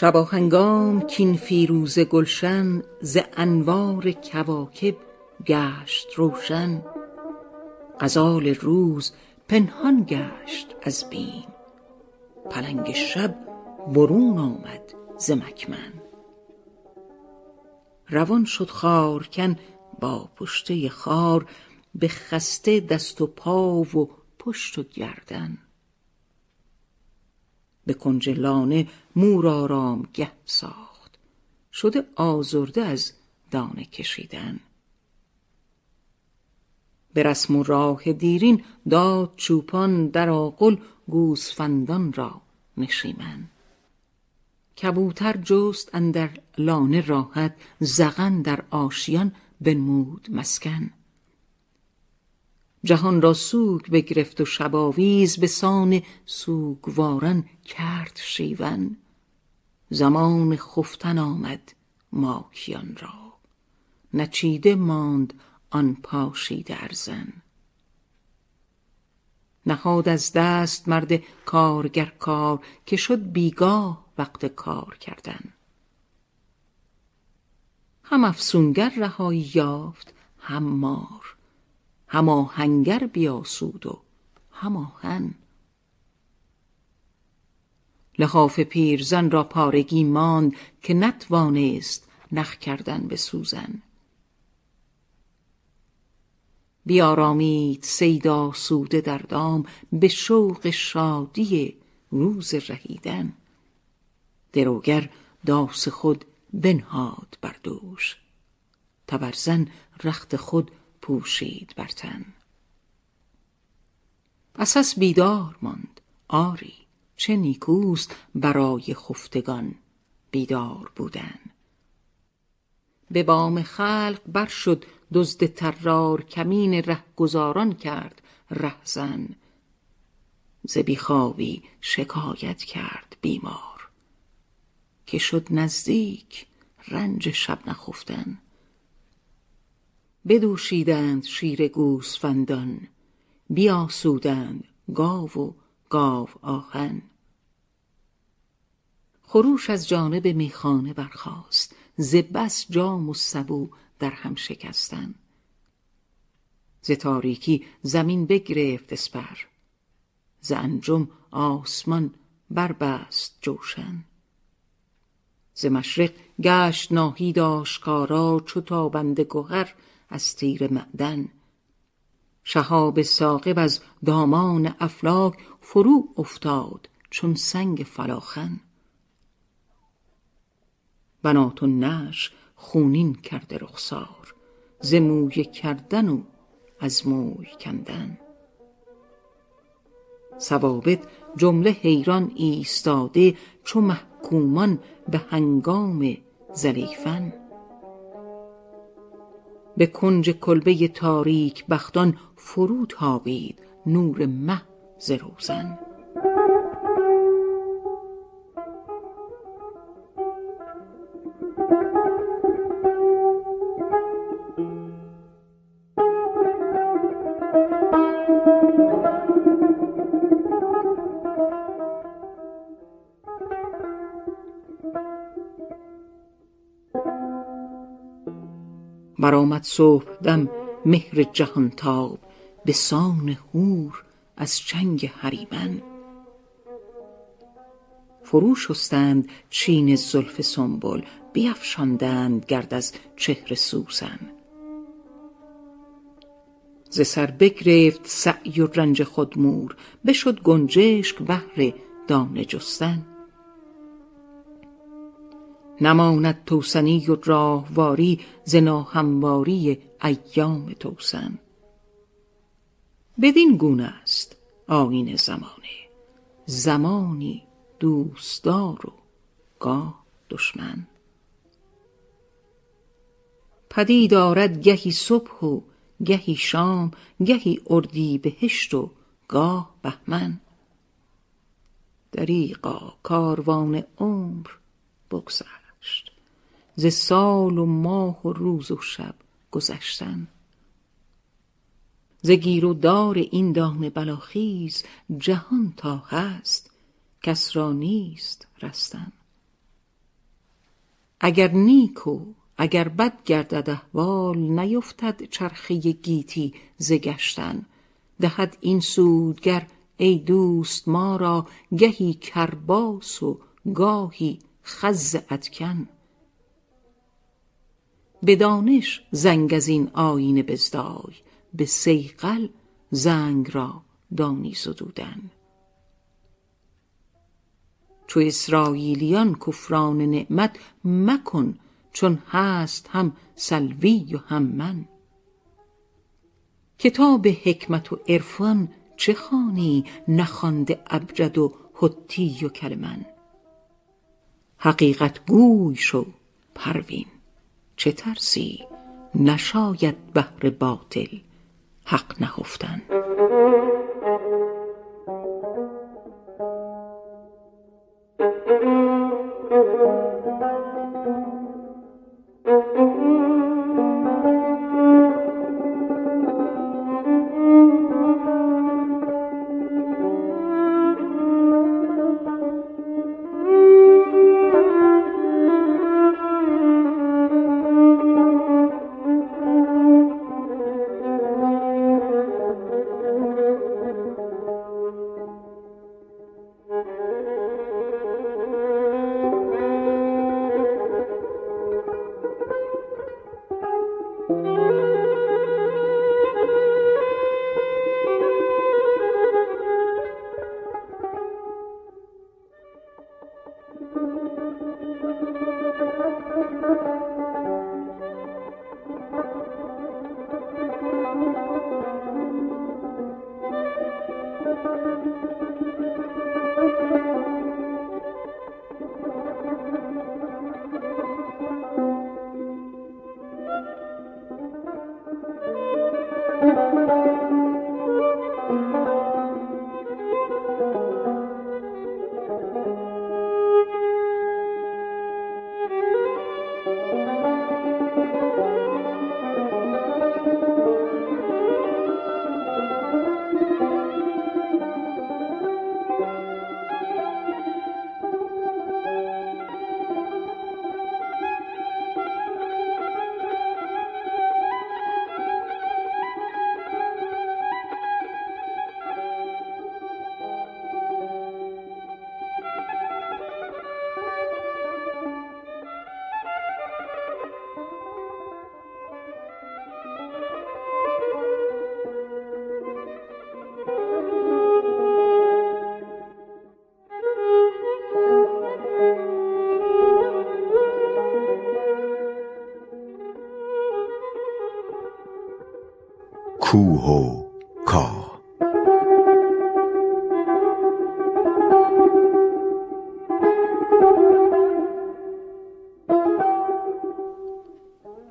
شباهنگام کین فیروزه گلشن ز انوار کواکب گشت روشن. غزال روز پنهان گشت از بیم. پلنگ شب برون آمد ز مکمن. روان شد خارکن با پشته خار به خسته دست و پا و پشت و گردن. به کنج لانه مور آرامگه ساخت. شده آزرده از دانه کشیدن. به رسم و راه دیرین داد چوپان در آغل گوسفندان را نشیمن. کبوتر جست اندر لانه راحت زغن در آشیان بنمود مسکن. جهان را سوگ بگرفت و شباویز به سان سوگواران کرد شیون. زمان خفتن آمد ماکیان را. نچیده ماند آن پاشیده ارزن. نهاد از دست مرد کارگر کار که شد بیگاه وقت کار کردن. هم افسونگر رهایی یافت هم مار. هم آهنگر بیاسود و هم آهن لحاف پیرزن را پارگی ماند که نتوانست نخ کردن به سوزن بیارامید صید آسوده در دام به شوق شادی روز رهیدن. دروگر داس خود بنهاد بر دوش. تبرزن رخت خود پوشید بر تن. عسس بیدار ماند. آری چه نیکوست برای خفتگان بیدار بودن. به بام خلق بر شد دزد طرار کمین رهگذاران کرد رهزن. ز بیخوابی شکایت کرد بیمار. که شد نزدیک رنج شب نخفتن. بدوشیدند شیر گوسفندان بیاسودند گاو و گاو آهن. خروش از جانب میخانه برخاست ز بس جام و سبو در هم شکستن. ز تاریکی زمین بگرفت اسپر ز انجم آسمان بربست جوشن. ز مشرق گشت ناهید آشکارا چو تابنده گهر از تیر معدن. شهاب ثاقب از دامان افلاک فرو افتاد چون سنگ فلاخن بنات النعش خونین کرده رخسار ز مویه کردن و از موی کندن. ثوابت جمله حیران ایستاده چو محکومان به هنگام زلیفن به کنج کلبه تاریک بختان فرو تابید نور مه ز روزن. برآمد صبح دم مهر جهانتاب به سان هور از چنگ هریمن. فرو شستند چین زلف سنبل بیفشاندند گرد از چهر سوسن. ز سر بگرفت سعی و رنج خود مور بشد گنجشک بهر دانه جستن. نماند توسنی و راهواری ز ناهمواری ایام توسن. بدین گونه است آیین زمانه. زمانی دوستدار و گاه دشمن. پدید آرد گهی صبح و گهی شام گهی اردی بهشت و گاه بهمن. دریغا کاروان عمر بگذشت ز سال و ماه و روز و شب گذشتن. ز گیر و دار این دام بلاخیز جهان تا هست کس را نیست رستن. اگر نیک و اگر بد گردد احوال نیفتد چرخه گیتی ز گشتن. دهد این سودگر ای دوست ما را گهی کرباس و گاهی خز ادکن. به دانش زنگ از این آیینه بزدای به صیقل زنگ را دانی زدودن. چو اسراییلیان کفران نعمت مکن چون هست هم سلوی و هم من. کتاب حکمت و عرفان چه خوانی؟ نخوانده ابجد و حطی و کلمن حقیقت گوی شو پروین. چه ترسی؟ نشاید بهر باطل حق نهفتن.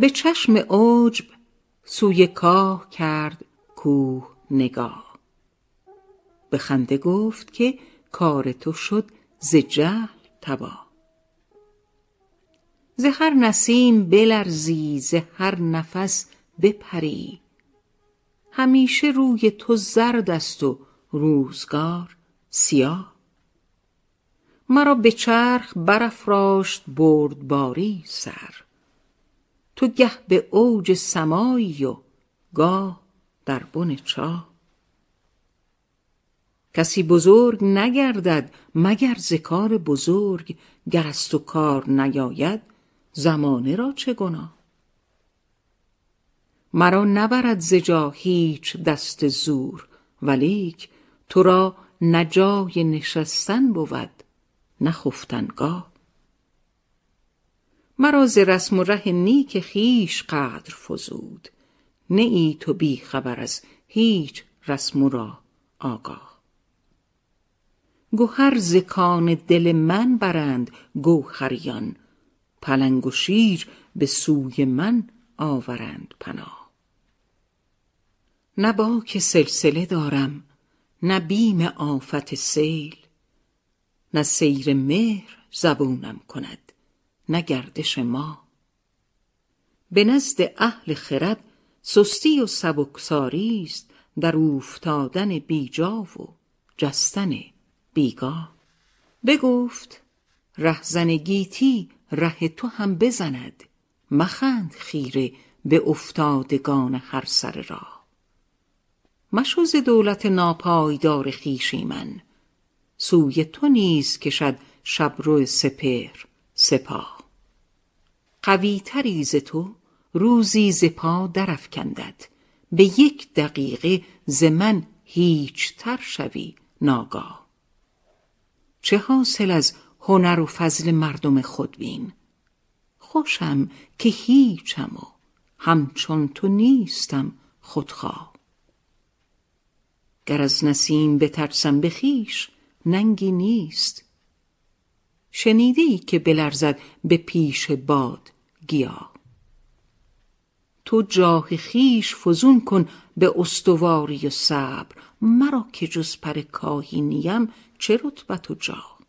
به چشم عجب سوی کاه کرد کوه نگاه. به خنده گفت که کار تو شد ز جهل تبا ز هر نسیم بلرزی ز هر نفس بپری. همیشه روی تو زرد است و روزگار سیاه. مرا به چرخ برافراشت بردباری سر. تو گه به اوج سمایی و گاه در بن چاه. کسی بزرگ نگردد مگر ز بزرگ گر از تو کار نیاید زمانه را چه گناه؟ مرا نبرد ز جا هیچ دست زور ولیک تو را نه جای نشستن بود نه خفتنگاه. مرا ز رسم و ره نیک خویش قدر فزود. نه ای تو بی خبر از هیچ رسم و راه آگاه. گهر ز دل من برند گوهریان پلنگ و شیر به سوی من آورند پناه. نه باک سلسله دارم نه بیم آفت سیل نه سیر مهر زبونم کند. نه گردش ما. به نزد اهل خرد سستی و سبکساری است در اوفتادن بیجا و جستن بیگاه بگفت رهزن گیتی ره تو هم بزند مخند خیره به افتادگان هر سر راه مشو ز دولت ناپایدار خویشی من سوی تو نیز کشد شبرو سپهر سپاه. قویتری ز تو روزی ز پا درافکندت به یک دقیقه ز من هیچ تر شوی ناگاه. چه حاصل از هنر و فضل مردم خودبین خوشم که هیچم و همچون تو نیستم خودخواه. گر از نسیم بترسم به خویش ننگی نیست. شنیده ای که بلرزد به پیش باد گیاه تو جاه خویش فزون کن به استواری و صبر مرا که جز پر کاهی نیم چه رتبت و جاه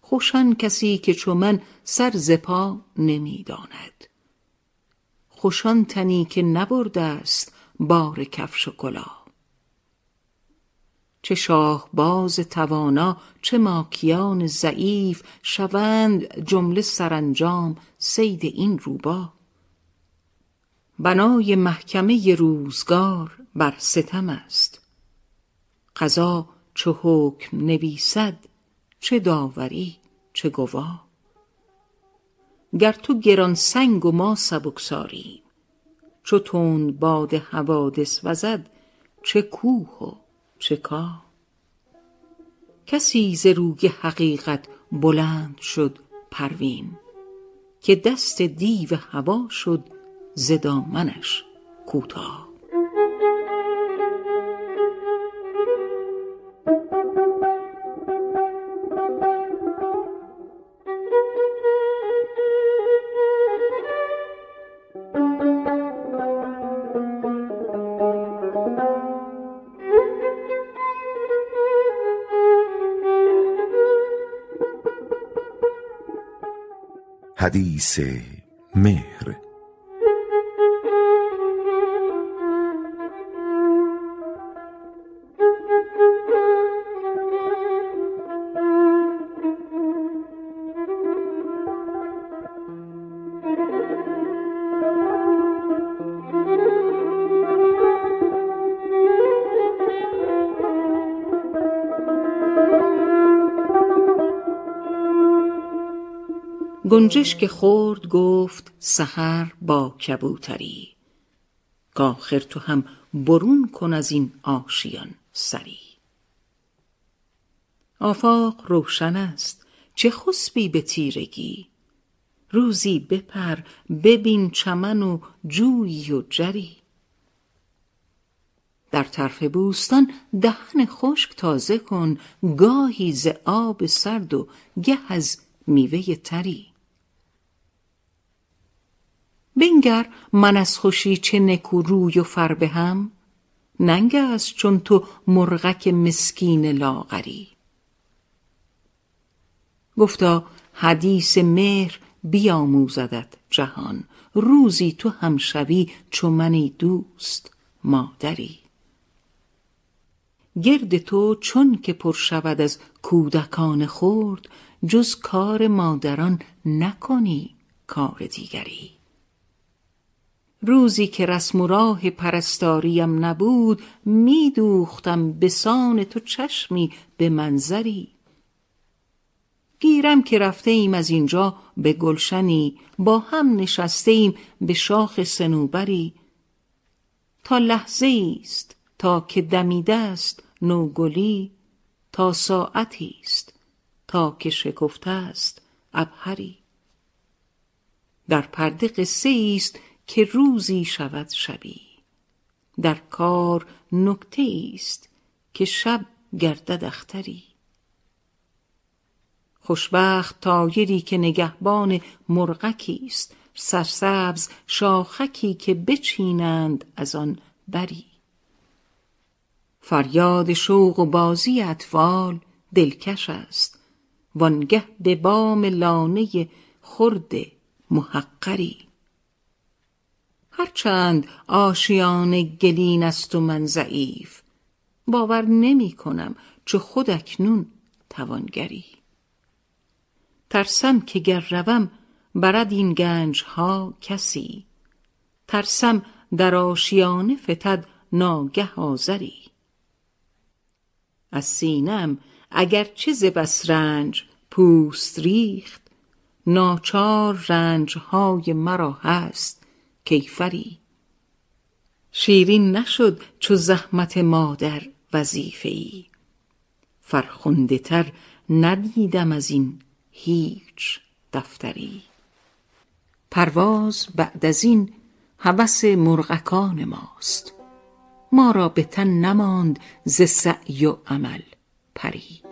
خوش آن کسی که چو من سر ز پا نمی داند خوش آن تنی که نبرده است بار کفش و کلاه. چه شاهباز توانا چه ماکیان ضعیف شوند جمله سرانجام صید این روباه بنای محکمه روزگار بر ستم است. قضا چو حکم نویسد چه داوری چه گواه گر تو گرانسنگ و ما سبکساریم چو تند باد حوادث وزد چه کوه و چه کاه کسی ز روی حقیقت بلند شد پروین که دست دیو هوی شد ز دامنش کوتاه. حدیث مهر. گنجشک خرد گفت سحر با کبوتری. کآخر تو هم برون کن از این آشیان سری. آفاق روشن است چه خسبی به تیرگی؟ روزی بپر ببین چمن و جویی و جری. در طرف بوستان دهن خشک تازه کن گاهی ز آب سرد و گه از میوه تری. بنگر من از خوشی چه نکو روی و فربهم ننگ است چون تو مرغک مسکین لاغری. گفتا حدیث مهر بیاموزدت جهان روزی تو هم شوی چو منی دوست مادری. گرد تو چون که پر شود از کودکان خرد جز کار مادران نکنی کار دیگری. روزی که رسم و راه پرستاریم نبود میدوختم به سان تو چشمی به منظری. گیرم که رفته ایم از اینجا به گلشنی با هم نشسته ایم به شاخ سنوبری تا لحظه است تا که دمیده است نوگلی تا ساعتی است تا که شکفته است ابهری. در پرده قصه است که روزی شود شبی. در کار نکته است که شب گردد اختری. خوشبخت تایری که نگهبان مرغکی است سرسبز شاخکی که بچینند از آن بری. فریاد شوق و بازی اطفال دلکش است وانگه به بام لانه خرد محقری. هرچند آشیان گلین است و من ضعیف. باور نمی کنم چو خود اکنون توانگری. ترسم که گر روم برد این گنج ها کسی. ترسم در آشیانه فتد ناگه آزری از سینم اگر چه ز بس رنج پوست ریخت ناچار رنج های مرا هست. کیفری. شیرین نشد چو زحمت مادر وظیفه ای فرخنده تر ندیدم از این هیچ دفتری. پرواز بعد از این هوس مرغکان ماست. ما را به تن نماند ز سعی و عمل پری.